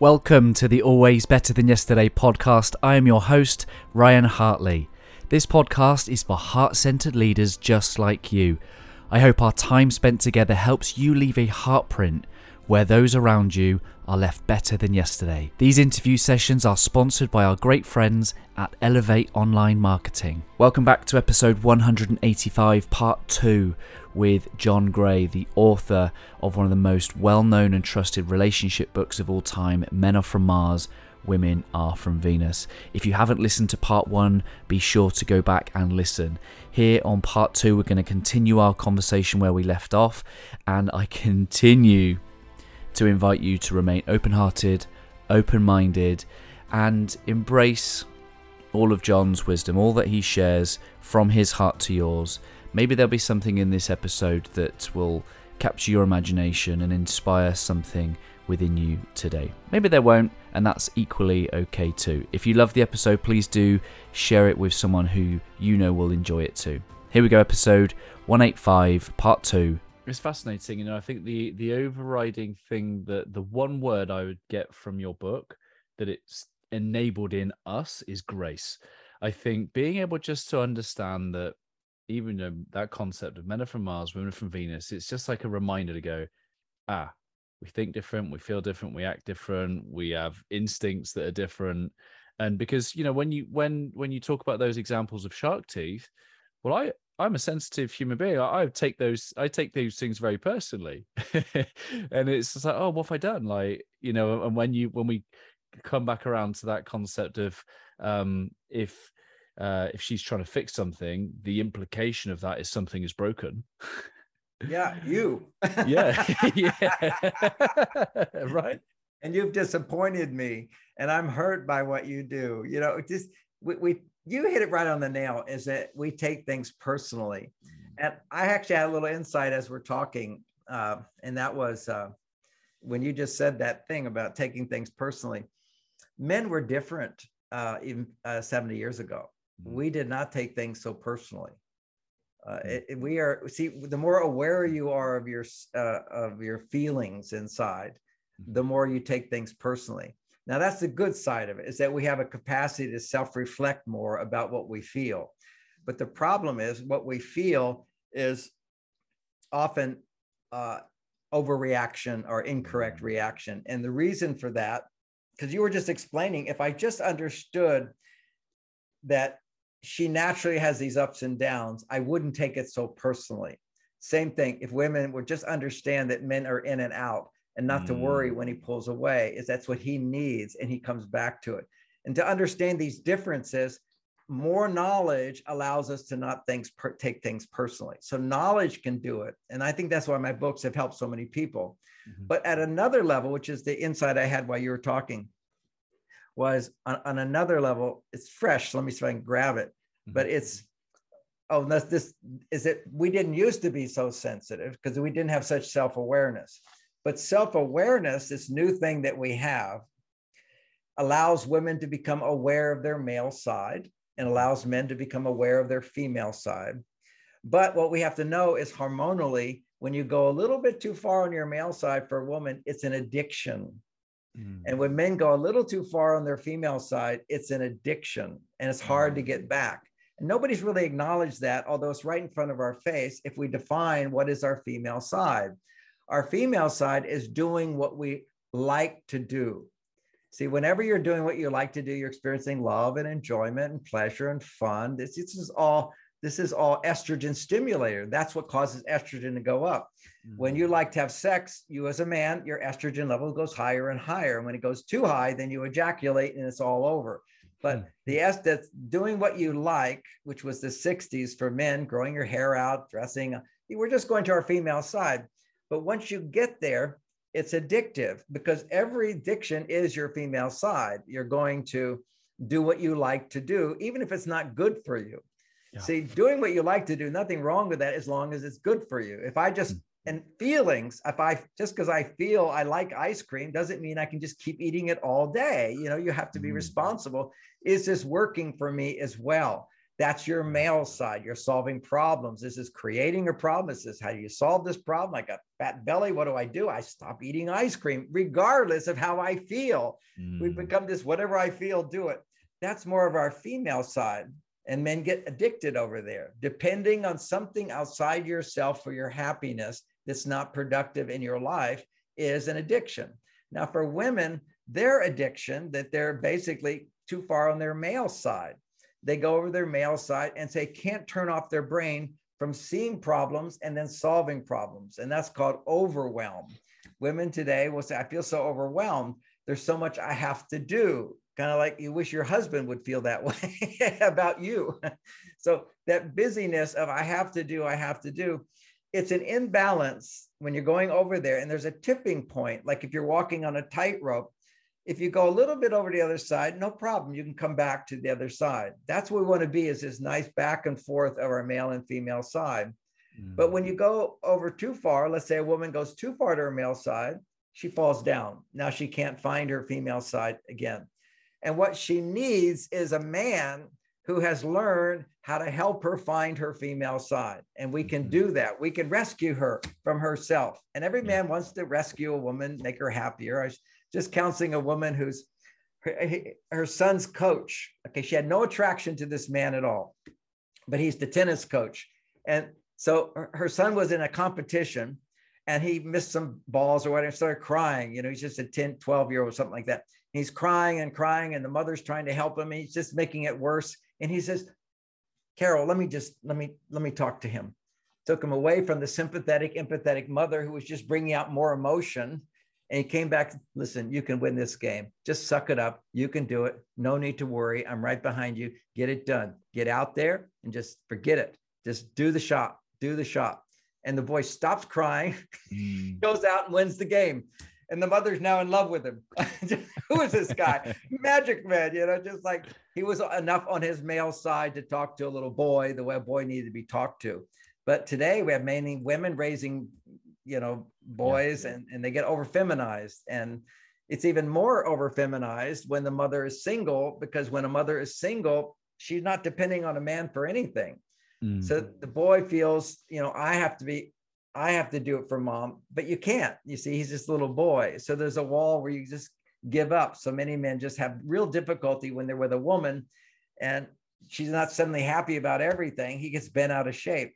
Welcome to the Always Better Than Yesterday podcast. I am your host, Ryan Hartley. This podcast is for heart centered leaders just like you. I hope our time spent together helps you leave a heartprint where those around you are left better than yesterday. These interview sessions are sponsored by our great friends at Elevate Online Marketing. Welcome back to episode 185, part 2, with John Gray, the author of one of the most well known and trusted relationship books of all time, Men Are From Mars. Women Are From Venus. If you haven't listened to part one, be sure to go back and listen. Here on part two, we're going to continue our conversation where we left off, and I continue to invite you to remain open hearted, open minded, and embrace all of John's wisdom, all that he shares from his heart to yours. Maybe there'll be something in this episode that will capture your imagination and inspire something within you today. Maybe there won't, and that's equally okay too. If you love the episode, please do share it with someone who you know will enjoy it too. Here we go, episode 185, part 2 it's fascinating you know i think the the overriding thing that the one word i would get from your book that it's enabled in us is grace. I think being able just to understand that even though that concept of men are from mars women are from venus it's just like a reminder to go ah we think different we feel different we act different we have instincts that are different. And because you know when you when when you talk about those examples of shark teeth well i I'm a sensitive human being. I, I, take those I take those things very personally, and it's just like, oh, what have I done? Like, you know, and when you when we come back around to that concept of um, if uh, if she's trying to fix something, the implication of that is something is broken. yeah, you. yeah, yeah, right. And you've disappointed me, and I'm hurt by what you do. You know, just we, we you hit it right on the nail is that we take things personally mm-hmm. and i actually had a little insight as we're talking uh, and that was uh, when you just said that thing about taking things personally men were different uh, even uh, 70 years ago mm-hmm. we did not take things so personally uh, mm-hmm. it, it, we are see the more aware you are of your uh, of your feelings inside the more you take things personally now, that's the good side of it is that we have a capacity to self reflect more about what we feel. But the problem is, what we feel is often uh, overreaction or incorrect mm. reaction. And the reason for that, because you were just explaining, if I just understood that she naturally has these ups and downs, I wouldn't take it so personally. Same thing, if women would just understand that men are in and out, and not mm. to worry mm. when he pulls away is that's what he needs and he comes back to it and to understand these differences more knowledge allows us to not things per, take things personally so knowledge can do it and i think that's why my books have helped so many people mm-hmm. but at another level which is the insight i had while you were talking was on, on another level it's fresh let me see if i can grab it mm-hmm. but it's oh that's this is it we didn't used to be so sensitive because we didn't have such self-awareness but self awareness, this new thing that we have, allows women to become aware of their male side and allows men to become aware of their female side. But what we have to know is hormonally, when you go a little bit too far on your male side for a woman, it's an addiction. Mm. And when men go a little too far on their female side, it's an addiction and it's hard mm. to get back. And nobody's really acknowledged that, although it's right in front of our face if we define what is our female side. Our female side is doing what we like to do. See, whenever you're doing what you like to do, you're experiencing love and enjoyment and pleasure and fun. This, this is all this is all estrogen stimulator. That's what causes estrogen to go up. Mm-hmm. When you like to have sex, you as a man, your estrogen level goes higher and higher. And when it goes too high, then you ejaculate and it's all over. But mm-hmm. the S that's doing what you like, which was the 60s for men, growing your hair out, dressing, we're just going to our female side. But once you get there, it's addictive because every addiction is your female side. You're going to do what you like to do, even if it's not good for you. Yeah. See, doing what you like to do, nothing wrong with that as long as it's good for you. If I just, mm. and feelings, if I just because I feel I like ice cream doesn't mean I can just keep eating it all day. You know, you have to be mm. responsible. Is this working for me as well? That's your male side. You're solving problems. This is creating a problem. This is how do you solve this problem? I got fat belly. What do I do? I stop eating ice cream, regardless of how I feel. Mm. We've become this whatever I feel, do it. That's more of our female side. And men get addicted over there, depending on something outside yourself for your happiness that's not productive in your life is an addiction. Now, for women, their addiction that they're basically too far on their male side. They go over their male side and say can't turn off their brain from seeing problems and then solving problems. And that's called overwhelm. Women today will say, I feel so overwhelmed. There's so much I have to do. Kind of like you wish your husband would feel that way about you. so that busyness of I have to do, I have to do, it's an imbalance when you're going over there. And there's a tipping point. Like if you're walking on a tightrope, if you go a little bit over the other side, no problem. You can come back to the other side. That's what we want to be is this nice back and forth of our male and female side. Mm. But when you go over too far, let's say a woman goes too far to her male side, she falls down. Now she can't find her female side again. And what she needs is a man who has learned how to help her find her female side. And we can mm-hmm. do that. We can rescue her from herself. And every man wants to rescue a woman, make her happier. Just counseling a woman who's her, her son's coach. Okay, she had no attraction to this man at all, but he's the tennis coach. And so her, her son was in a competition and he missed some balls or whatever, started crying. You know, he's just a 10, 12 year old, or something like that. He's crying and crying, and the mother's trying to help him. He's just making it worse. And he says, Carol, let me just let me let me talk to him. Took him away from the sympathetic, empathetic mother who was just bringing out more emotion and he came back, listen, you can win this game. Just suck it up. You can do it. No need to worry. I'm right behind you. Get it done. Get out there and just forget it. Just do the shot. Do the shot. And the boy stops crying, mm. goes out and wins the game. And the mother's now in love with him. Who is this guy? Magic man, you know, just like he was enough on his male side to talk to a little boy the way a boy needed to be talked to. But today we have mainly women raising you know boys yeah. and, and they get over feminized and it's even more over feminized when the mother is single because when a mother is single she's not depending on a man for anything. Mm. so the boy feels you know i have to be i have to do it for mom but you can't. You see he's just a little boy. So there's a wall where you just give up. So many men just have real difficulty when they're with a woman and she's not suddenly happy about everything. He gets bent out of shape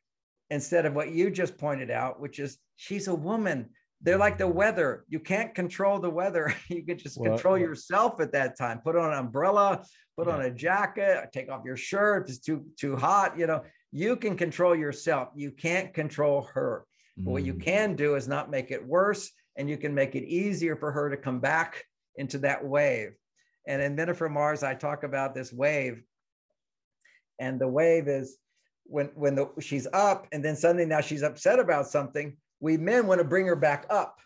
instead of what you just pointed out, which is she's a woman. They're like the weather. You can't control the weather. You can just well, control well, yourself at that time. Put on an umbrella, put yeah. on a jacket, take off your shirt if it's too too hot. You know, you can control yourself. You can't control her. Mm. But what you mm. can do is not make it worse, and you can make it easier for her to come back into that wave. And in Men From Mars, I talk about this wave. And the wave is when when the, she's up and then suddenly now she's upset about something we men want to bring her back up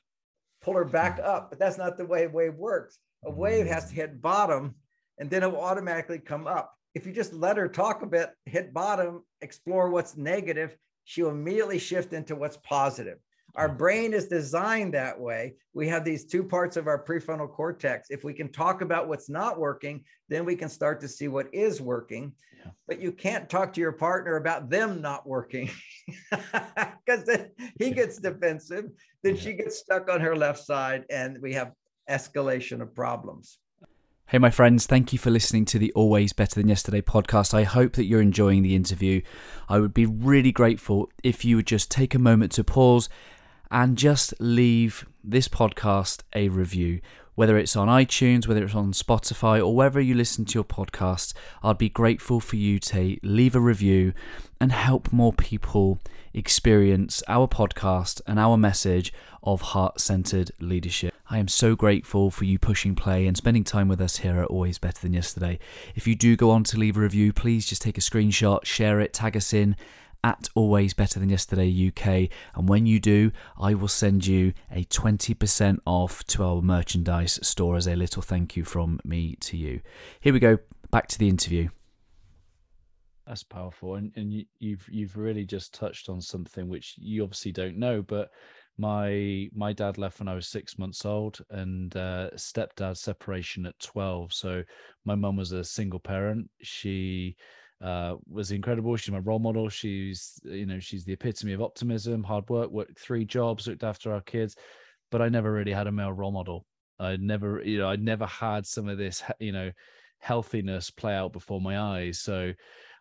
pull her back hmm. up but that's not the way a wave works. A wave has to hit bottom and then it will automatically come up. If you just let her talk a bit hit bottom explore what's negative she'll immediately shift into what's positive our brain is designed that way. We have these two parts of our prefrontal cortex. If we can talk about what's not working, then we can start to see what is working. Yeah. But you can't talk to your partner about them not working because then he gets defensive. Then she gets stuck on her left side, and we have escalation of problems. Hey, my friends, thank you for listening to the Always Better Than Yesterday podcast. I hope that you're enjoying the interview. I would be really grateful if you would just take a moment to pause and just leave this podcast a review. Whether it's on iTunes, whether it's on Spotify, or wherever you listen to your podcasts, I'd be grateful for you to leave a review and help more people experience our podcast and our message of heart centered leadership. I am so grateful for you pushing play and spending time with us here at Always Better Than Yesterday. If you do go on to leave a review, please just take a screenshot, share it, tag us in at Always Better Than Yesterday UK. And when you do, I will send you a 20% off to our merchandise store as a little thank you from me to you. Here we go, back to the interview. That's powerful, and and you, you've you've really just touched on something which you obviously don't know, but my my dad left when I was six months old, and uh, stepdad separation at twelve. So my mum was a single parent. She uh, was incredible. She's my role model. She's, you know, she's the epitome of optimism, hard work, worked three jobs, looked after our kids. But I never really had a male role model. I never, you know, I never had some of this, you know, healthiness play out before my eyes. So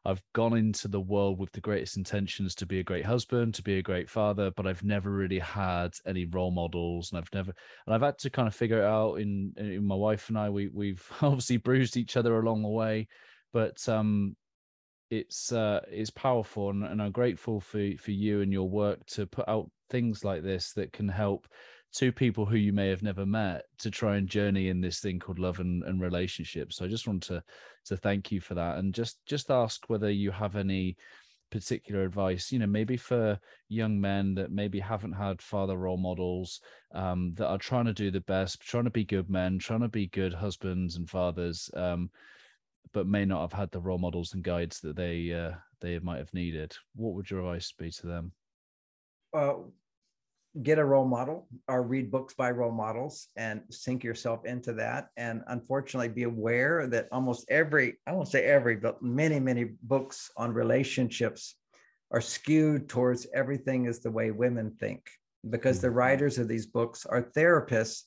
I've gone into the world with the greatest intentions to be a great husband, to be a great father, but I've never really had any role models, and I've never, and I've had to kind of figure it out. In, in my wife and I, we we've obviously bruised each other along the way, but um, it's uh, it's powerful, and, and I'm grateful for for you and your work to put out things like this that can help two people who you may have never met to try and journey in this thing called love and, and relationships. So I just want to to thank you for that, and just just ask whether you have any particular advice you know maybe for young men that maybe haven't had father role models um, that are trying to do the best trying to be good men trying to be good husbands and fathers um, but may not have had the role models and guides that they uh, they might have needed. What would your advice be to them? Uh, get a role model or read books by role models and sink yourself into that. And unfortunately, be aware that almost every, I won't say every, but many, many books on relationships are skewed towards everything is the way women think because the mm-hmm. writers of these books are therapists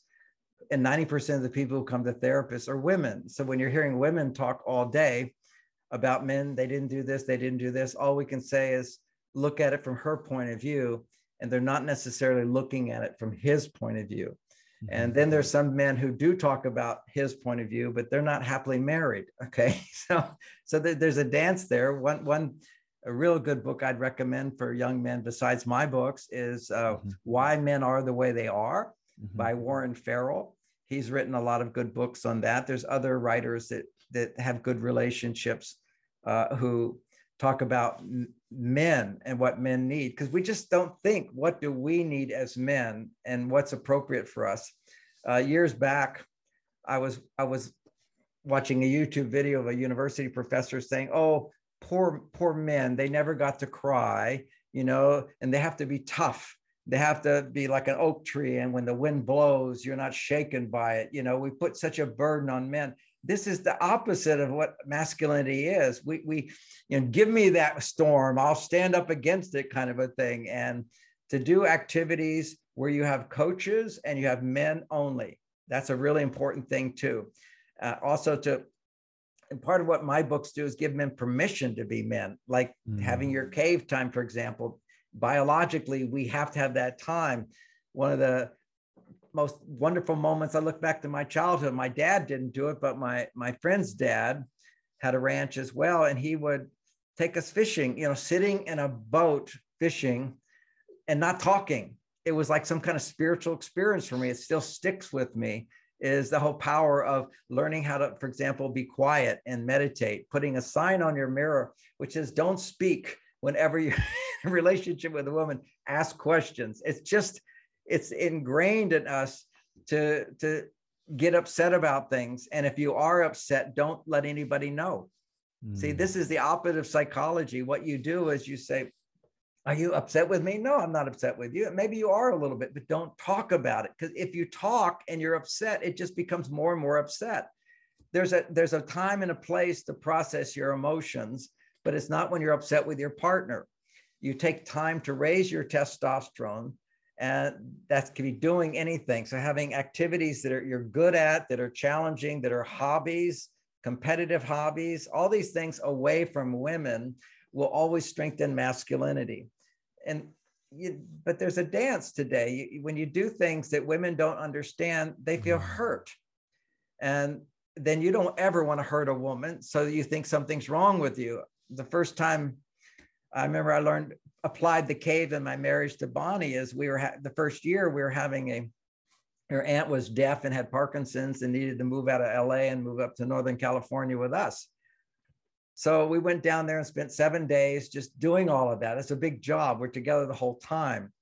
and 90% of the people who come to therapists are women. So when you're hearing women talk all day about men, they didn't do this, they didn't do this, all we can say is look at it from her point of view. And they're not necessarily looking at it from his point of view. Mm-hmm. And then there's some men who do talk about his point of view, but they're not happily married. Okay. So, so there's a dance there. One, one, a real good book I'd recommend for young men besides my books is uh, mm-hmm. Why Men Are the Way They Are mm-hmm. by Warren Farrell. He's written a lot of good books on that. There's other writers that that have good relationships uh, who talk about men and what men need because we just don't think what do we need as men and what's appropriate for us. Uh, years back, I was I was watching a YouTube video of a university professor saying, "Oh, poor poor men, they never got to cry, you know, and they have to be tough." They have to be like an oak tree and when the wind blows you're not shaken by it. You know we put such a burden on men. This is the opposite of what masculinity is. We we you know give me that storm i'll stand up against it kind of a thing. And to do activities where you have coaches and you have men only that's a really important thing too. Uh, also to and part of what my books do is give men permission to be men like mm. having your cave time for example biologically, we have to have that time. One of the most wonderful moments, I look back to my childhood. My dad didn't do it, but my my friend's dad had a ranch as well, and he would take us fishing. You know, sitting in a boat fishing and not talking. It was like some kind of spiritual experience for me. It still sticks with me. Is the whole power of learning how to, for example, be quiet and meditate, putting a sign on your mirror which says, "Don't speak." Whenever you're in a relationship with a woman, ask questions. It's just, it's ingrained in us to, to get upset about things. And if you are upset, don't let anybody know. Mm. See, this is the opposite of psychology. What you do is you say, are you upset with me? No, I'm not upset with you. Maybe you are a little bit, but don't talk about it. Because if you talk and you're upset, it just becomes more and more upset. There's a there's a time and a place to process your emotions, but it's not when you're upset with your partner. You take time to raise your testosterone and that can be doing anything. So having activities that are you're good at that are challenging that are hobbies competitive hobbies all these things away from women will always strengthen masculinity. And you, but there's a dance today. You, when you do things that women don't understand they feel mm-hmm. hurt. And then you don't ever want to hurt a woman so you think something's wrong with you the first time I remember I learned applied the cave in my marriage to Bonnie is we were ha- the first year we were having a her aunt was deaf and had Parkinson's and needed to move out of LA and move up to Northern California with us. So we went down there and spent seven days just doing all of that. It's a big job. We're together the whole time.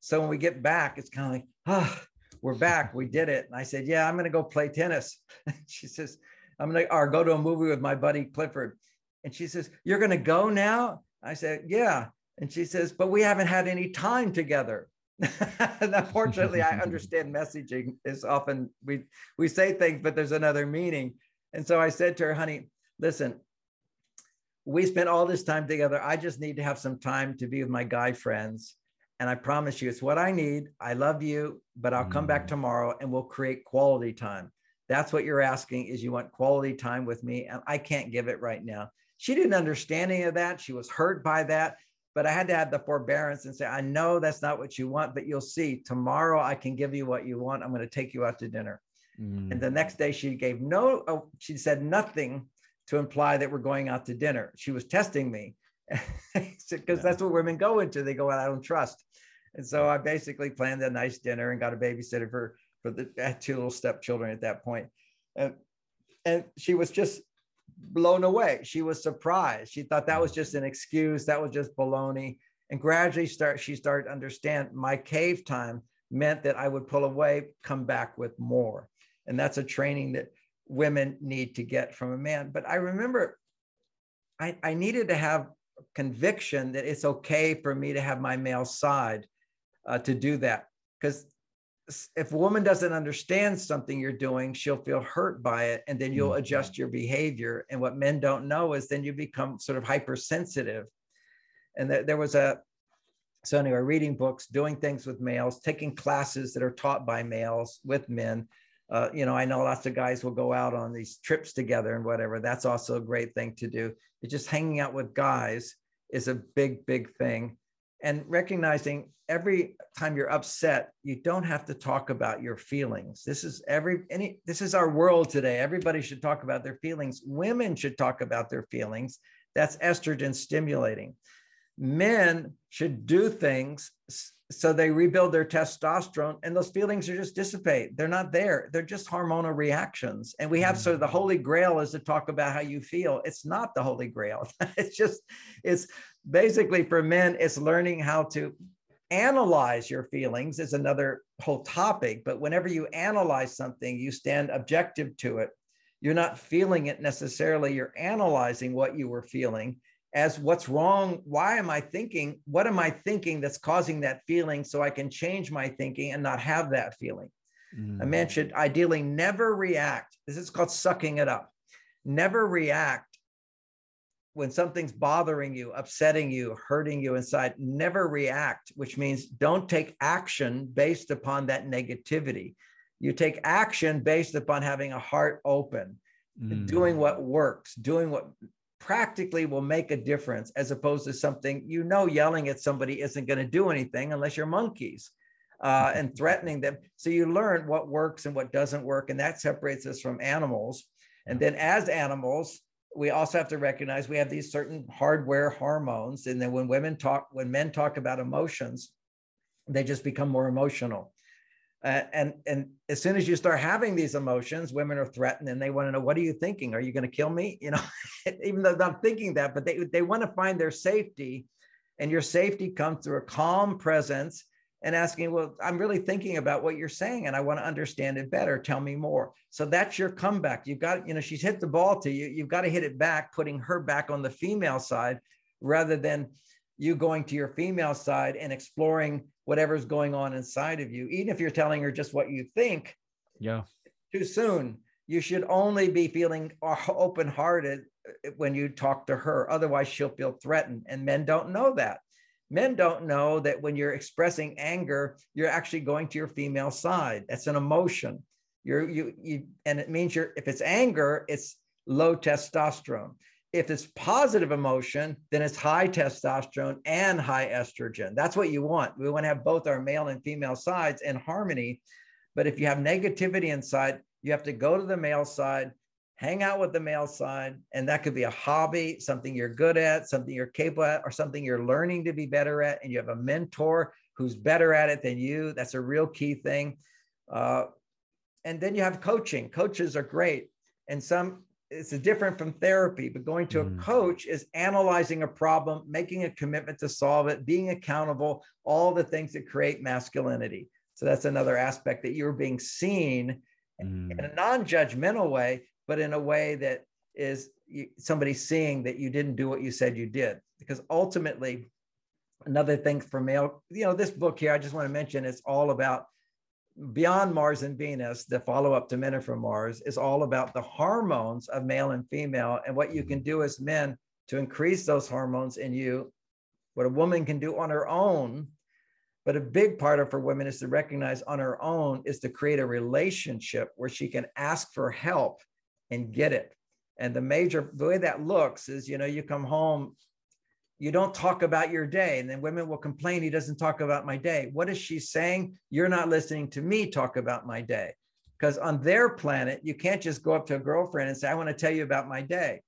So when we get back, it's kind of like, ah, oh, we're back. We did it. And I said, yeah, I'm going to go play tennis. she says, I'm going to, or go to a movie with my buddy Clifford. And she says, you're going to go now? I said, Yeah. And she says, But we haven't had any time together. and Unfortunately, I understand messaging is often we we say things, but there's another meaning. And so I said to her, honey, listen, we spent all this time together. I just need to have some time to be with my guy friends. And I promise you, it's what I need. I love you, but I'll come back Mm. tomorrow and we'll create quality time. That's what you're asking is you want quality time with me. And I can't give it right now. She didn't understand any of that. She was hurt by that. But I had to have the forbearance and say, I know that's not what you want, but you'll see tomorrow I can give you what you want. I'm going to take you out to dinner. Mm. And the next day she gave no, oh, she said nothing to imply that we're going out to dinner. She was testing me because that's what women go into. They go, I don't trust. And so I basically planned a nice dinner and got a babysitter for, for the two little stepchildren at that point. And, and she was just blown away. She was surprised. She thought that was just an excuse. That was just baloney. And gradually start, she started to understand my cave time meant that I would pull away, come back with more. And that's a training that women need to get from a man. But I remember I, I needed to have conviction that it's okay for me to have my male side uh, to do that. Because if a woman doesn't understand something you're doing, she'll feel hurt by it. And then you'll Mhm. adjust your behavior. And what men don't know is then you become sort of hypersensitive. And that there was a, so anyway, reading books, doing things with males, taking classes that are taught by males with men. Uh, you know, I know lots of guys will go out on these trips together and whatever. That's also a great thing to do. Just hanging out with guys is a big, big thing. And recognizing every time you're upset, you don't have to talk about your feelings. This is every any this is our world today. Everybody should talk about their feelings. Women should talk about their feelings. That's estrogen stimulating. Men should do things so they rebuild their testosterone and those feelings are just dissipate. They're not there. They're just hormonal reactions. And we have mm. sort of the holy grail is to talk about how you feel. It's not the holy grail. it's just, it's basically for men, it's learning how to analyze your feelings is another whole topic. But whenever you analyze something, you stand objective to it. You're not feeling it necessarily. You're analyzing what you were feeling as what's wrong. Why am I thinking? What am I thinking that's causing that feeling so I can change my thinking and not have that feeling? A Mm. man should ideally never react. This is called sucking it up. Never react when something's bothering you, upsetting you, hurting you inside. Never react, which means don't take action based upon that negativity. You take action based upon having a heart open, Mm. doing what works, doing what practically will make a difference, as opposed to something you know yelling at somebody isn't going to do anything unless you're monkeys uh, and threatening them. So you learn what works and what doesn't work, and that separates us from animals. And then as animals, we also have to recognize we have these certain hardware hormones. And then when women talk, when men talk about emotions, they just become more emotional. Uh, and and as soon as you start having these emotions, women are threatened and they want to know, what are you thinking? Are you going to kill me? You know, even though they're not thinking that, but they they want to find their safety, and your safety comes through a calm presence and asking, well, I'm really thinking about what you're saying and I want to understand it better. Tell me more. So that's your comeback. You've got, you know, she's hit the ball to you. You've got to hit it back, putting her back on the female side rather than you going to your female side and exploring whatever's going on inside of you. Even if you're telling her just what you think Yeah. too soon, you should only be feeling open hearted uh, when you talk to her. Otherwise, she'll feel threatened. And men don't know that men don't know that when you're expressing anger you're actually going to your female side that's an emotion you're you you and it means you're if it's anger it's low testosterone if it's positive emotion then it's high testosterone and high estrogen. That's what you want. We want to have both our male and female sides in harmony. But if you have negativity inside you have to go to the male side hang out with the male side and that could be a hobby something you're good at something you're capable at or something you're learning to be better at and you have a mentor who's better at it than you. That's a real key thing. Uh, and then you have coaching. Coaches are great. And some it's different from therapy but going to Mm. a coach is analyzing a problem making a commitment to solve it being accountable all the things that create masculinity so that's another aspect that you're being seen in Mm. a non-judgmental way but in a way that is you, somebody seeing that you didn't do what you said you did because ultimately another thing for male you know this book here i just want to mention it's all about beyond mars and venus the follow-up to men are from mars is all about the hormones of male and female and what you can do as men to increase those hormones in you, what a woman can do on her own. But a big part of for women is to recognize on her own is to create a relationship where she can ask for help and get it. And the major the way that looks is, you know, you come home, you don't talk about your day, and then women will complain he doesn't talk about my day. What is she saying? You're not listening to me talk about my day. Because on their planet, you can't just go up to a girlfriend and say, I want to tell you about my day.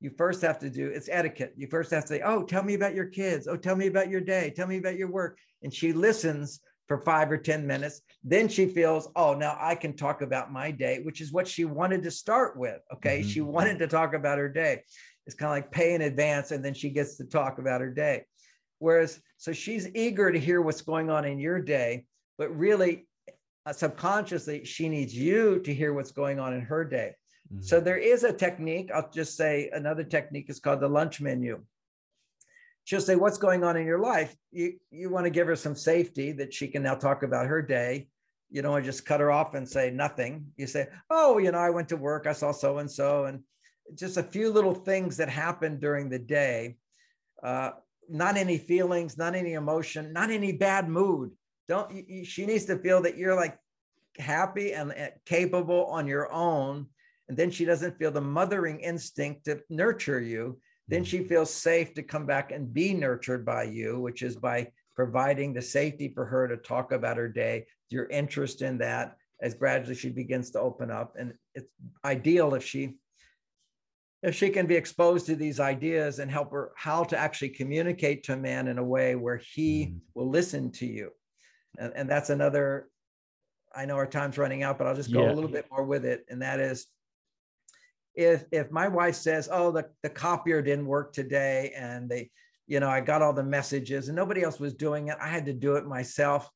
You first have to do it's etiquette. You first have to say, Oh, tell me about your kids. Oh, tell me about your day. Tell me about your work. And she listens for five or 10 minutes. Then she feels, oh, now I can talk about my day, which is what she wanted to start with. Okay. Mm-hmm. She wanted to talk about her day. It's kind of like pay in advance and then she gets to talk about her day. Whereas, so she's eager to hear what's going on in your day, but really uh, subconsciously, she needs you to hear what's going on in her day. Mm-hmm. So there is a technique. I'll just say another technique is called the lunch menu she'll say, What's going on in your life? You, you want to give her some safety that she can now talk about her day. You don't want to just cut her off and say nothing. You say, Oh, you know, I went to work, I saw so and so, and just a few little things that happened during the day. Uh, not any feelings, not any emotion, not any bad mood. Don't you, she needs to feel that you're like happy and capable on your own. And then she doesn't feel the mothering instinct to nurture you then she feels safe to come back and be nurtured by you, which is by providing the safety for her to talk about her day, your interest in that as gradually she begins to open up. And it's ideal if she if she can be exposed to these ideas and help her how to actually communicate to a man in a way where he mm. will listen to you. And, and that's another, I know our time's running out, but I'll just go yeah. a little bit more with it. And that is if if my wife says, "Oh, the the copier didn't work today," and they, you know, I got all the messages and nobody else was doing it, I had to do it myself.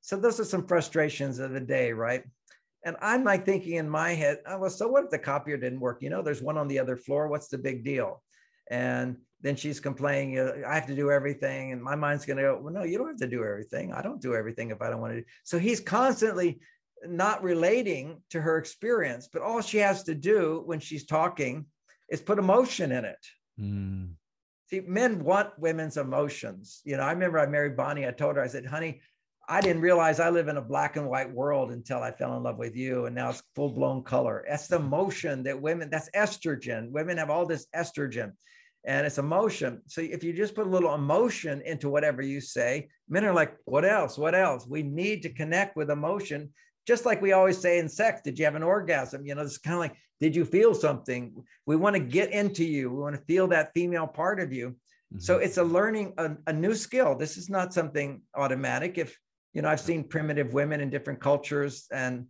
So those are some frustrations of the day, right? And I'm like thinking in my head, oh, well, so what if the copier didn't work? You know, there's one on the other floor. What's the big deal? And then she's complaining, I have to do everything. And my mind's going to go, well, no, you don't have to do everything. I don't do everything if I don't want to. Do. So he's constantly not relating to her experience, but all she has to do when she's talking is put emotion in it. Mm. See, men want women's emotions. You know, I remember I married Bonnie. I told her, I said, honey, I didn't realize I live in a black and white world until I fell in love with you. And now it's full blown color. That's the emotion that women, that's estrogen. Women have all this estrogen and it's emotion. So if you just put a little emotion into whatever you say, men are like, what else? What else? We need to connect with emotion just like we always say in sex, did you have an orgasm? You know, it's kind of like, did you feel something? We want to get into you. We want to feel that female part of you. Mm-hmm. So it's a learning a, a, new skill. This is not something automatic. If you know, I've seen primitive women in different cultures, and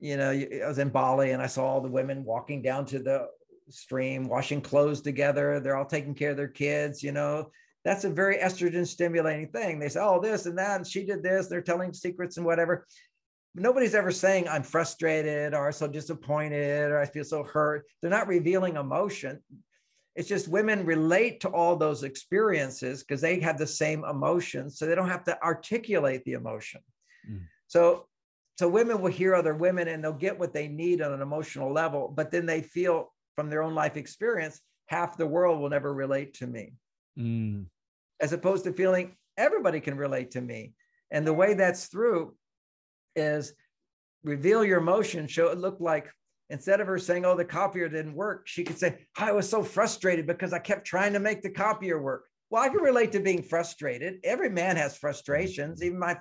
you know, I was in Bali and I saw all the women walking down to the stream, washing clothes together. They're all taking care of their kids. You know, that's a very estrogen stimulating thing. They say, oh, this and that, and she did this. They're telling secrets and whatever nobody's ever saying I'm frustrated or so disappointed or I feel so hurt. They're not revealing emotion. It's just women relate to all those experiences because they have the same emotions, so they don't have to articulate the emotion. Mm. So, so women will hear other women and they'll get what they need on an emotional level, but then they feel from their own life experience, half the world will never relate to me. Mm. As opposed to feeling everybody can relate to me. And the way that's through is reveal your emotion, show it look like instead of her saying, Oh, the copier didn't work, she could say, I was so frustrated because I kept trying to make the copier work. Well, I can relate to being frustrated. Every man has frustrations. Even my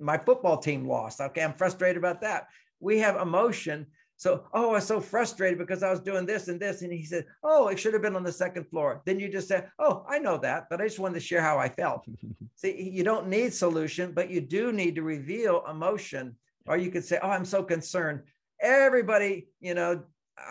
my football team lost. Okay, I'm frustrated about that. We have emotion. So, oh, I was so frustrated because I was doing this and this. And he said, Oh, it should have been on the second floor. Then you just said, Oh, I know that, but I just wanted to share how I felt. See, you don't need solution, but you do need to reveal emotion. Or you could say, Oh, I'm so concerned. Everybody, you know,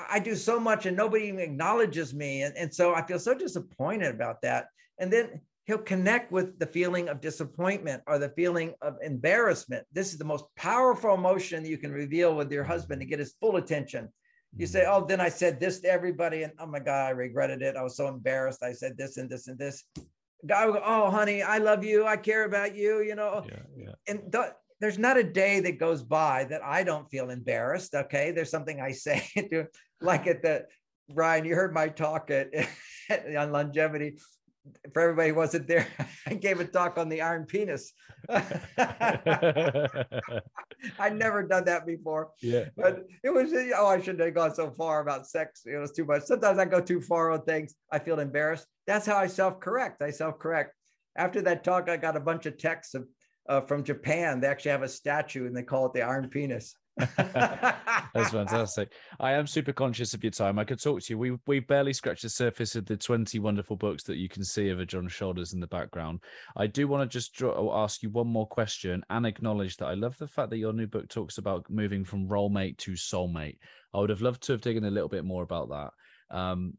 I do so much and nobody even acknowledges me. And, and so I feel so disappointed about that. And then he'll connect with the feeling of disappointment or the feeling of embarrassment. This is the most powerful emotion you can reveal with your husband to get his full attention. You say, mm-hmm. Oh, then I said this to everybody, and oh my God, I regretted it. I was so embarrassed. I said this and this and this. Guy will go, Oh, honey, I love you. I care about you, you know. Yeah, yeah. And th- there's not a day that goes by that I don't feel embarrassed. Okay. There's something I say to like at the Ryan, you heard my talk at, on longevity. For everybody who wasn't there, I gave a talk on the iron penis. I'd never done that before. Yeah. But it was, oh, I shouldn't have gone so far about sex. It was too much. Sometimes I go too far on things. I feel embarrassed. That's how I self correct. I self correct. After that talk, I got a bunch of texts of, uh, from Japan. They actually have a statue and they call it the iron penis. That's fantastic. I am super conscious of your time. I could talk to you. We we barely scratched the surface of the 20 wonderful books that you can see over John's shoulders in the background. I do want to just draw, ask you one more question and acknowledge that I love the fact that your new book talks about moving from role mate to soulmate. I would have loved to have taken a little bit more about that. Um,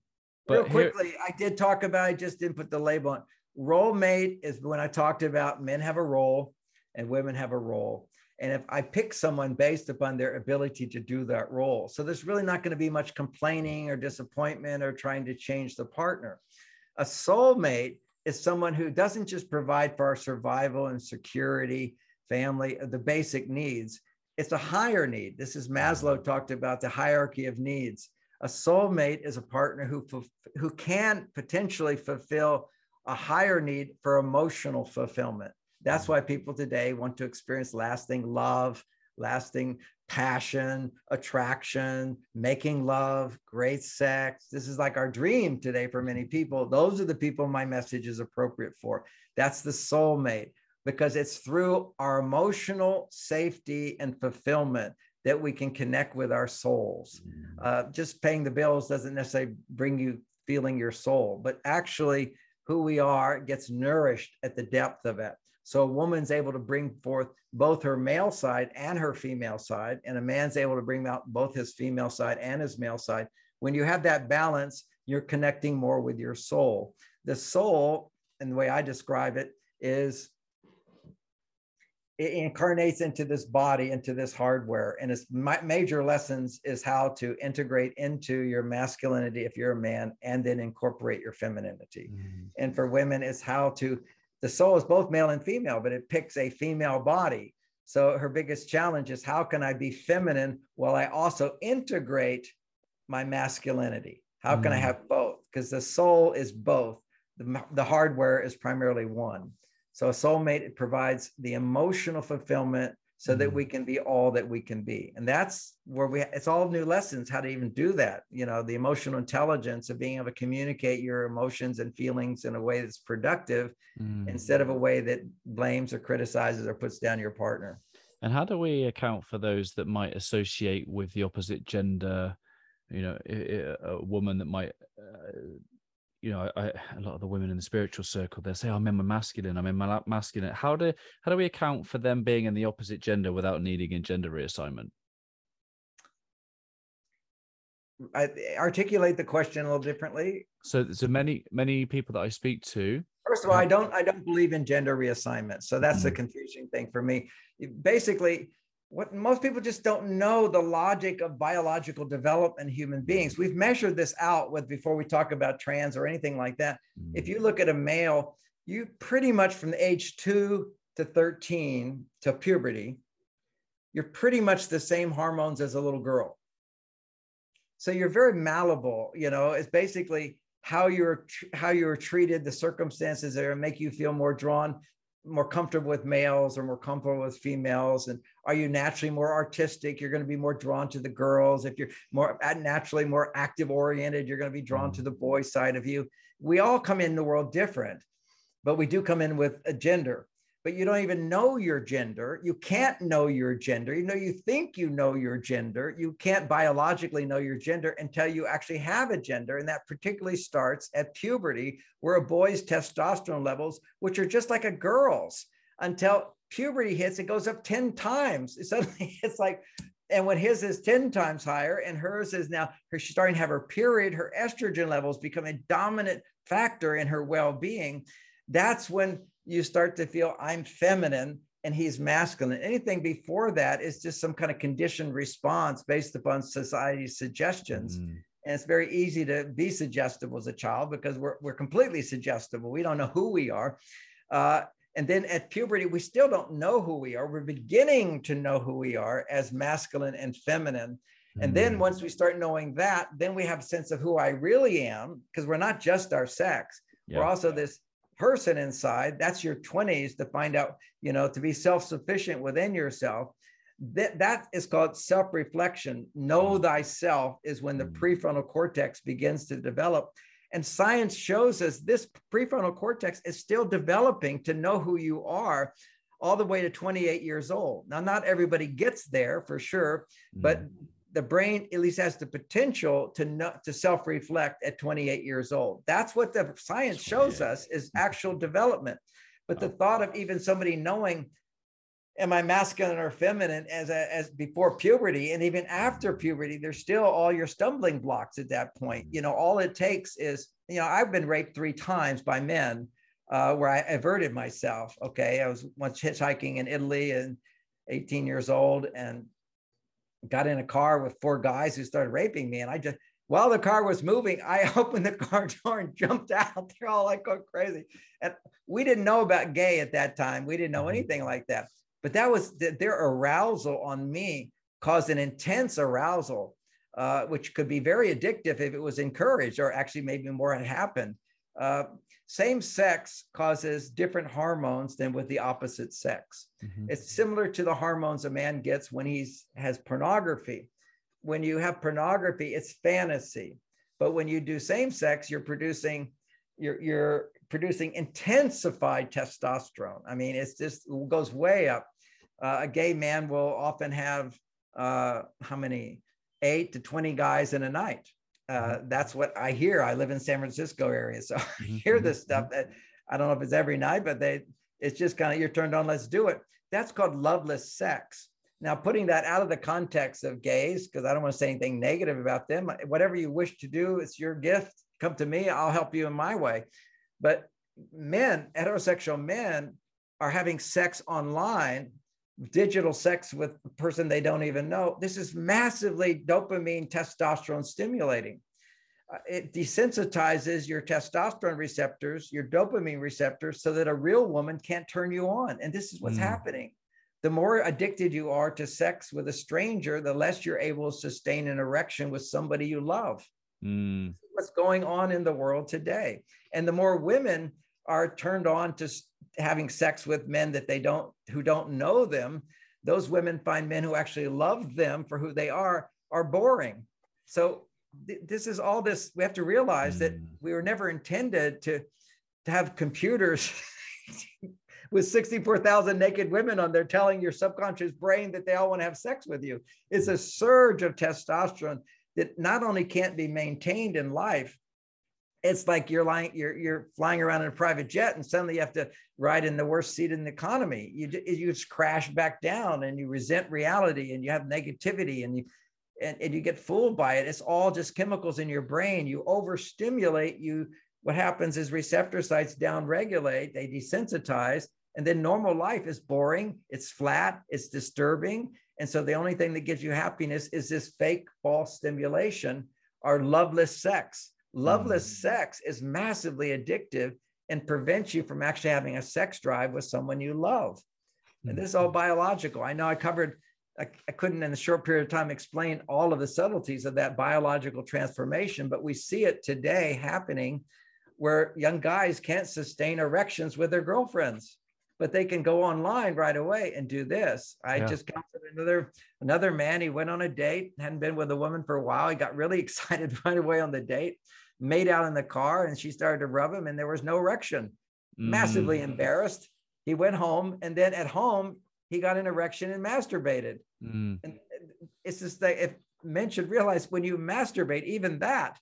but Real quickly, here... I did talk about. I just didn't put the label on. Role mate is when I talked about men have a role and women have a role and if I pick someone based upon their ability to do that role. So there's really not going to be much complaining or disappointment or trying to change the partner. A soulmate is someone who doesn't just provide for our survival and security, family, uh, the basic needs. It's a higher need. This is Maslow talked about the hierarchy of needs. A soulmate is a partner who, who can potentially fulfill a higher need for emotional fulfillment. That's why people today want to experience lasting love, lasting passion, attraction, making love, great sex. This is like our dream today for many people. Those are the people my message is appropriate for. That's the soulmate because it's through our emotional safety and fulfillment that we can connect with our souls. Mm. Uh, just paying the bills doesn't necessarily bring you feeling your soul, but actually who we are gets nourished at the depth of it. So a woman's able to bring forth both her male side and her female side, and a man's able to bring out both his female side and his male side. When you have that balance, you're connecting more with your soul. The soul, and the way I describe it, is it incarnates into this body, into this hardware. And its major lessons is how to integrate into your masculinity if you're a man, and then incorporate your femininity. Mm-hmm. And for women, it's how to the soul is both male and female, but it picks a female body. So her biggest challenge is how can I be feminine while I also integrate my masculinity? How can mm. I have both? Because the soul is both. The, the hardware is primarily one. So a soulmate provides the emotional fulfillment so that mm-hmm. we can be all that we can be and that's where we it's all new lessons how to even do that you know the emotional intelligence of being able to communicate your emotions and feelings in a way that's productive mm. instead of a way that blames or criticizes or puts down your partner and how do we account for those that might associate with the opposite gender you know a woman that might uh, you know, I, a lot of the women in the spiritual circle, they say, oh, "I'm in my masculine. I'm in my masculine." How do how do we account for them being in the opposite gender without needing a gender reassignment? I articulate the question a little differently. So, so many many people that I speak to. First of all, I don't I don't believe in gender reassignment. So that's the mm. confusing thing for me. Basically, what most people just don't know the logic of biological development in human beings. We've measured this out with before we talk about trans or anything like that. If you look at a male, you pretty much from the age two to 13 to puberty, you're pretty much the same hormones as a little girl. So you're very malleable, you know, it's basically how you're how you're treated, the circumstances that make you feel more drawn more comfortable with males or more comfortable with females? And are you naturally more artistic? You're going to be more drawn to the girls. If you're more naturally more active oriented you're going to be drawn to mm. the boy side of you. We all come in the world different but we do come in with a gender but you don't even know your gender. You can't know your gender. You know, you think you know your gender. You can't biologically know your gender until you actually have a gender. And that particularly starts at puberty, where a boy's testosterone levels, which are just like a girl's, until puberty hits, it goes up 10 times. Suddenly it's like, and when his is 10 times higher and hers is now, her, she's starting to have her period, her estrogen levels become a dominant factor in her well being. That's when you start to feel I'm feminine and he's masculine. Anything before that is just some kind of conditioned response based upon society's suggestions. Mm. And it's very easy to be suggestible as a child because we're, we're completely suggestible. We don't know who we are. Uh, and then at puberty, we still don't know who we are. We're beginning to know who we are as masculine and feminine. And then Mm. once we start knowing that, then we have a sense of who I really am, because we're not just our sex. We're also this person inside. That's your 20s to find out, you know, to be self-sufficient within yourself. That, that is called self-reflection. Know thyself is when the Mm. prefrontal cortex begins to develop. And science shows us this prefrontal cortex is still developing to know who you are all the way to 28 years old. Now, not everybody gets there for sure, but Mm. The brain at least has the potential to know, to self-reflect at 28 years old. That's what the science shows us is mm-hmm. actual development. But the thought of even somebody knowing, am I masculine or feminine as a, as before puberty and even after mm-hmm. puberty, there's still all your stumbling blocks at that point. Mm-hmm. You know, all it takes is, you know, I've been raped three times by men uh, where I averted myself. Okay, I was once hitchhiking in Italy and 18 years old and got in a car with four guys who started raping me. And I just, while the car was moving, I opened the car door and jumped out. They're all like going crazy. And we didn't know about gay at that time. We didn't know Mhm. anything like that. But that was th- their arousal on me caused an intense arousal, uh, which could be very addictive if it was encouraged or actually maybe more had happened. Uh, same sex causes different hormones than with the opposite sex. Mhm. It's similar to the hormones a man gets when he's has pornography. When you have pornography, it's fantasy. But when you do same sex, you're producing you're you're producing intensified testosterone. I mean, it's just it goes way up. Uh, a gay man will often have uh, how many eight to 20 guys in a night. Uh, that's what I hear. I live in San Francisco area, so I hear mhm, this stuff that I don't know if it's every night, but they it's just kind of you're turned on, let's do it. That's called loveless sex. Now, putting that out of the context of gays, because I don't want to say anything negative about them, whatever you wish to do, it's your gift. Come to me, I'll help you in my way. But men, heterosexual men, are having sex online, digital sex with a person they don't even know. This is massively dopamine, testosterone stimulating uh, it desensitizes your testosterone receptors, your dopamine receptors, so that a real woman can't turn you on. And this is what's Mm. happening. The more addicted you are to sex with a stranger, the less you're able to sustain an erection with somebody you love. Mm. What's going on in the world today? And the more women are turned on to having sex with men that they don't, who don't know them, those women find men who actually love them for who they are, are boring. So th- this is all this we have to realize that Mm. we were never intended to to have computers with 64,000 naked women on there telling your subconscious brain that they all want to have sex with you. It's a surge of testosterone that not only can't be maintained in life, it's like you're lying, you're you're flying around in a private jet, and suddenly you have to ride in the worst seat in the economy. You you just crash back down, and you resent reality, and you have negativity, and you and, and you get fooled by it. It's all just chemicals in your brain. You overstimulate. You what happens is receptor sites downregulate. They desensitize, and then normal life is boring. It's flat. It's disturbing. And so the only thing that gives you happiness is this fake false stimulation or loveless sex. Loveless Mm. sex is massively addictive and prevents you from actually having a sex drive with someone you love. And this is all biological. I know I covered, I, I couldn't in a short period of time explain all of the subtleties of that biological transformation, but we see it today happening where young guys can't sustain erections with their girlfriends, but they can go online right away and do this. I Yeah. just counseled another another man. He went on a date, hadn't been with a woman for a while. He got really excited right away on the date, made out in the car, and she started to rub him, and there was no erection massively Mm. embarrassed. He went home, and then at home, he got an erection and masturbated. Mm. And it's just that if men should realize when you masturbate, even that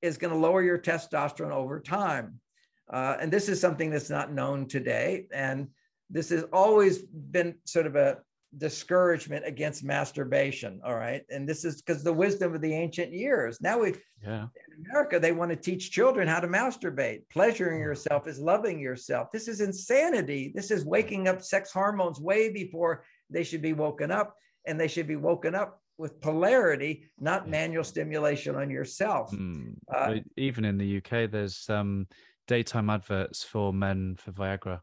is going to lower your testosterone over time. Uh, and this is something that's not known today. And this has always been sort of a discouragement against masturbation. All right. And this is because the wisdom of the ancient years. Now we Yeah. in America, they want to teach children how to masturbate. Pleasuring yourself is loving yourself. This is insanity. This is waking up sex hormones way before they should be woken up. And they should be woken up with polarity, not Yeah. manual stimulation on yourself. Mm. Uh, even in the UK, there's um, daytime adverts for men for Viagra.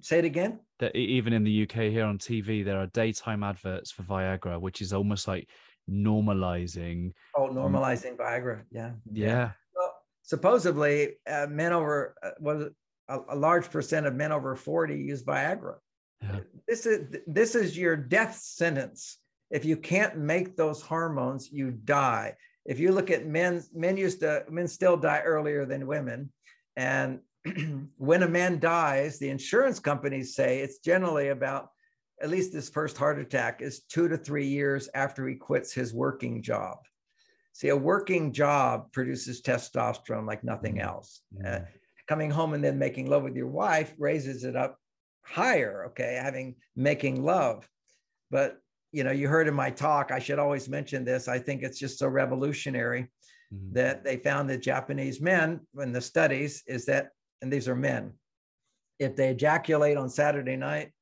Say it again. That even in the UK here on TV, there are daytime adverts for Viagra, which is almost like normalizing. Oh, normalizing um, Viagra. Yeah. Yeah. Well, supposedly, uh, men over uh, was a, a, large percent of men over 40 use Viagra. Yeah. This is this is your death sentence. If you can't make those hormones, you die. If you look at men, men used to men still die earlier than women, and when a man dies, the insurance companies say it's generally about at least his first heart attack is two to three years after he quits his working job. See, a working job produces testosterone like nothing mm-hmm. else. Uh, mm-hmm. Uh, coming home and then making love with your wife raises it up higher, okay, having making love. But you know, you heard in my talk, I should always mention this. I think it's just so revolutionary mm-hmm. that they found that Japanese men, in the studies, is that, and these are men, if they ejaculate on Saturday night,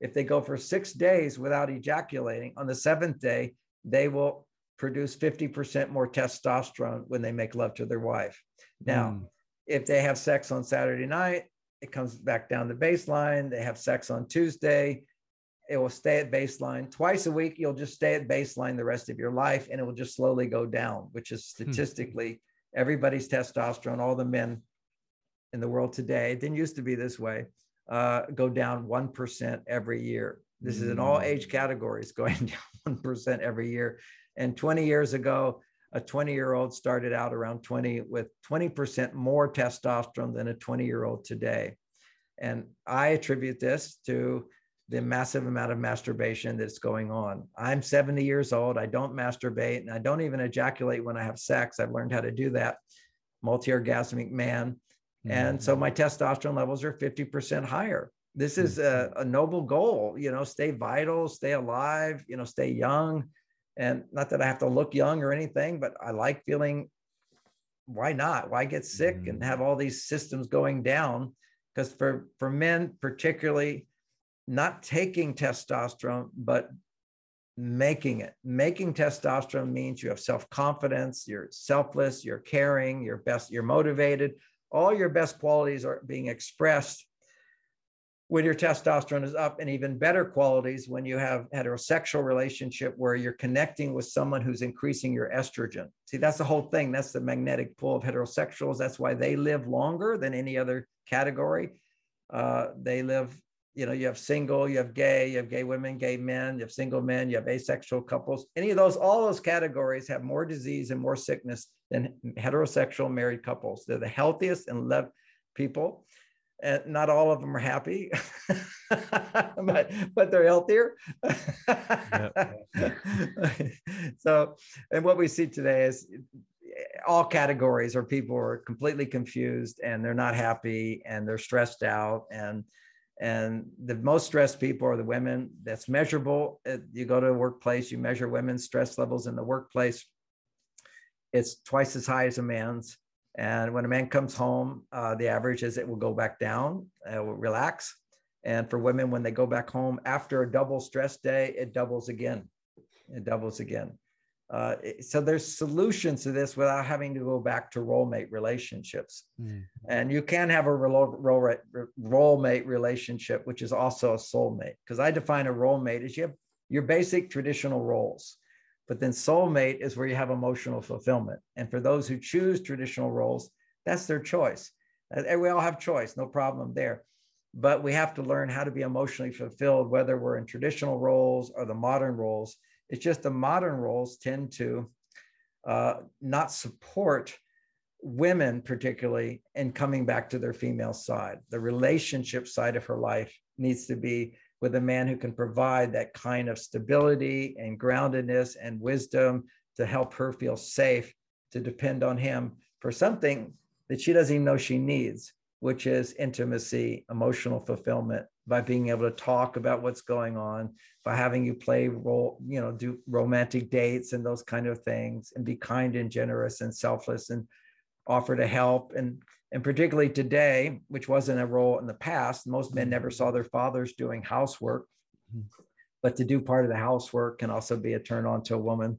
if they go for six days without ejaculating, on the seventh day, they will produce 50% more testosterone when they make love to their wife. Now, mm. if they have sex on Saturday night, it comes back down to baseline. They have sex on Tuesday, it will stay at baseline. Twice a week, you'll just stay at baseline the rest of your life, and it will just slowly go down, which is hmm. statistically hmm. everybody's testosterone, all the men in the world today, it didn't used to be this way, uh, go down 1% every year. This is in all hmm. age categories going down 1% every year. And 20 years ago, a 20 year old started out around 20 with 20% more testosterone than a 20 year old today. And I attribute this to the massive amount of masturbation that's going on. I'm 70 years old. I don't masturbate and I don't even ejaculate when I have sex. I've learned how to do that. Multi orgasmic man. And so my testosterone levels are 50% higher. This is a, mm-hmm. a noble goal, you know, stay vital, stay alive, you know, stay young and not that I have to look young or anything, but I like feeling why not? Why get sick mm-hmm. and have all these systems going down? Because for, for men, particularly not taking testosterone, but making it. Making testosterone means you have self-confidence, you're selfless, you're caring, you're best, you're motivated. All your best qualities are being expressed when your testosterone is up and even better qualities when you have heterosexual relationship where you're connecting with someone who's increasing your estrogen. See that's the whole thing. That's the magnetic pull of heterosexuals. That's why they live longer than any other category. Uh, they live you know you have single you have gay you have gay women gay men you have single men you have asexual couples. Any of those all those categories have more disease and more sickness than heterosexual married couples. They're the healthiest and love people. And not all of them are happy, but but they're healthier. so, and what we see today is all categories are people are completely confused and they're not happy and they're stressed out and and the most stressed people are the women that's measurable you go to a workplace you measure women's stress levels in the workplace it's twice as high as a man's and when a man comes home, uh, the average is it will go back down, it will relax. And for women, when they go back home after a double stress day, it doubles again. It doubles again. Uh, so there's solutions to this without having to go back to role mate relationships. Mm. And you can have a role, role, role mate relationship, which is also a soulmate. Because I define a role mate as you have your basic traditional roles. But then soulmate is where you have emotional fulfillment. And for those who choose traditional roles, that's their choice. And we all have choice, no problem there. But we have to learn how to be emotionally fulfilled, whether we're in traditional roles or the modern roles. It's just the modern roles tend to uh, not support women, particularly, in coming back to their female side. The relationship side of her life needs to be with a man who can provide that kind of stability and groundedness and wisdom to help her feel safe to depend on him for something that she doesn't even know she needs, which is intimacy, emotional fulfillment, by being able to talk about what's going on, by having you play role, you know, do romantic dates and those kind of things, and be kind and generous and selfless and offer to help and and particularly today, which wasn't a role in the past, most men never saw their fathers doing housework. Mm-hmm. But to do part of the housework can also be a turn on to a woman.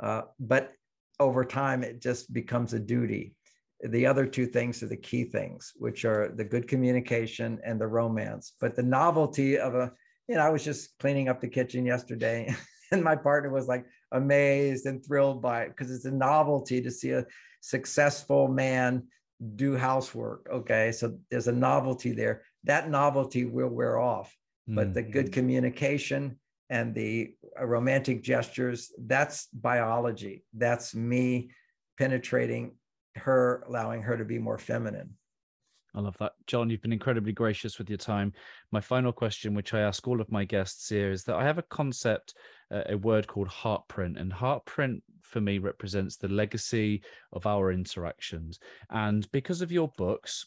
Uh, but over time, it just becomes a duty. The other two things are the key things, which are the good communication and the romance. But the novelty of a, you know, I was just cleaning up the kitchen yesterday and my partner was like amazed and thrilled by it because it's a novelty to see a successful man do housework. Okay. So there's a novelty there. That novelty will wear off, but mm-hmm. the good mm. communication and the uh, romantic gestures, that's biology. That's me penetrating her, allowing her to be more feminine. I love that. John, you've been incredibly gracious with your time. My final question, which I ask all of my guests here, is that I have a concept, uh, a word called heartprint. And heartprint for me represents the legacy of our interactions. And because of your books,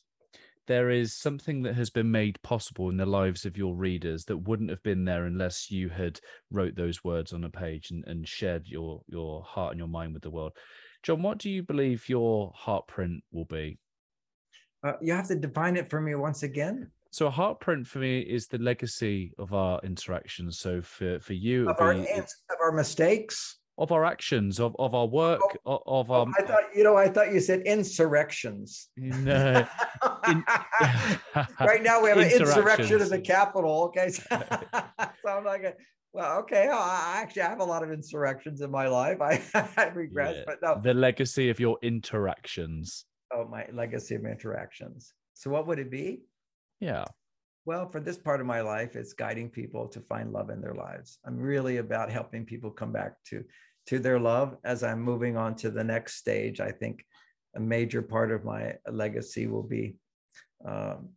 there is something that has been made possible in the lives of your readers that wouldn't have been there unless you had wrote those words on a page and, and shared your your heart and your mind with the world. John, what do you believe your heartprint will be? Uh, you have to define it for me once again. So a heartprint for me is the legacy of our interactions. So for for you, of our, be, of our mistakes, of our actions, of, of our work, oh, of, our. Oh, I thought you know. I thought you said insurrections. No. In, right now we have an insurrection in the capital. Okay, so, so I'm like, well, okay. I actually have a lot of insurrections in my life. I, I regret, yeah. but no. The legacy of your interactions. Oh, my legacy of interactions. So what would it be? Yeah. Well, for this part of my life, it's guiding people to find love in their lives. I'm really about helping people come back to to their love as I'm moving on to the next stage. I think a major part of my legacy will be um,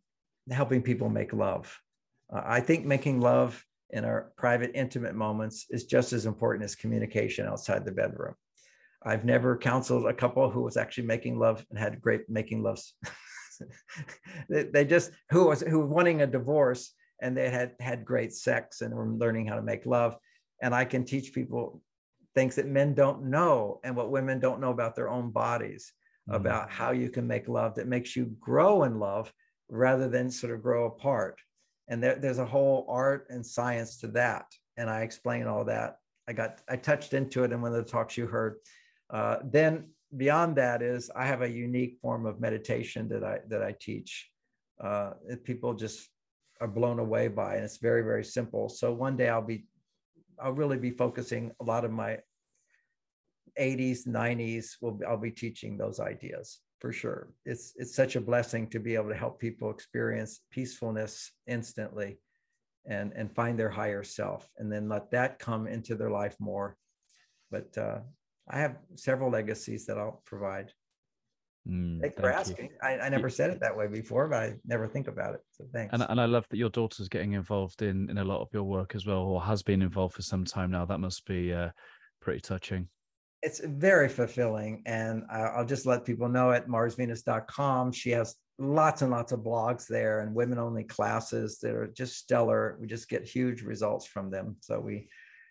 helping people make love. Uh, I think making love in our private, intimate moments is just as important as communication outside the bedroom. I've never counseled a couple who was actually making love and had great making loves. they, just who was who was wanting a divorce and they had had great sex and were learning how to make love. And I can teach people things that men don't know and what women don't know about their own bodies mm-hmm. about how you can make love that makes you grow in love rather than sort of grow apart and there, there's a whole art and science to that. And i explain all that. I got i touched into it in one of the talks you heard. Uh, then beyond that is i have a unique form of meditation that i that i teach. Uh, people just are blown away by and it's very very simple. So one day i'll be i'll really be focusing a lot of my 80s 90s will i'll be teaching those ideas for sure. It's it's such a blessing to be able to help people experience peacefulness instantly and and find their higher self and then let that come into their life more. But uh, I have several legacies that I'll provide. Mm, thanks for asking. I, I, never said it that way before, but I never think about it. So thanks. And, and I love that your daughter's getting involved in in a lot of your work as well, or has been involved for some time now. That must be uh, pretty touching it's very fulfilling. And I'll just let people know at marsvenus.com, she has lots and lots of blogs there and women only classes that are just stellar. We just get huge results from them. So we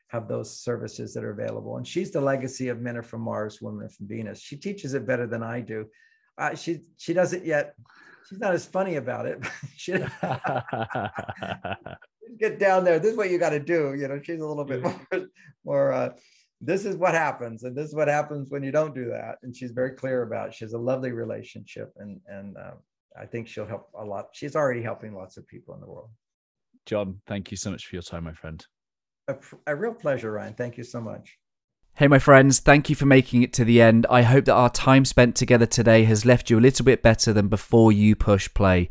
have those services that are available. And she's the legacy of Men Are From Mars, Women Are From Venus. She teaches it better than I do. Uh, she she does it yet. She's not as funny about it. she, get down there. This is what you got to do. You know, she's a little bit more, more uh, this is what happens and this is what happens when you don't do that. And she's very clear about it. she has a lovely relationship and and uh, i think she'll help a lot. She's already helping lots of people in the world. John thank you so much for your time my friend. A, a real pleasure ryan. Thank you so much. Hey, my friends, thank you for making it to the end. I hope that our time spent together today has left you a little bit better than before you push play.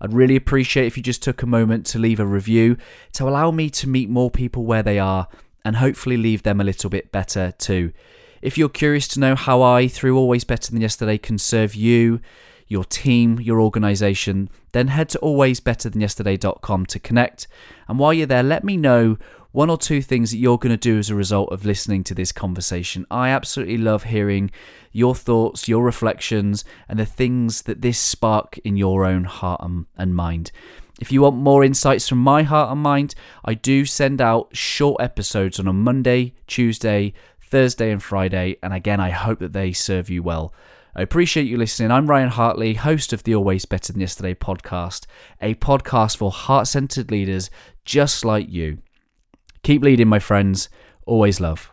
I'd really appreciate if you just took a moment to leave a review to allow me to meet more people where they are and hopefully leave them a little bit better too. If you're curious to know how I, through Always Better Than Yesterday, can serve you, your team, your organization, then head to alwaysbetterthanyesterday.com to connect. And while you're there, let me know one or two things that you're going to do as a result of listening to this conversation. I absolutely love hearing your thoughts, your reflections, and the things that this spark in your own heart and mind. If you want more insights from my heart and mind, I do send out short episodes on a Monday, Tuesday, Thursday, and Friday. And again, I hope that they serve you well. I appreciate you listening. I'm Ryan Hartley, host of the Always Better Than Yesterday podcast, a podcast for heart centered leaders just like you. Keep leading, my friends. Always love.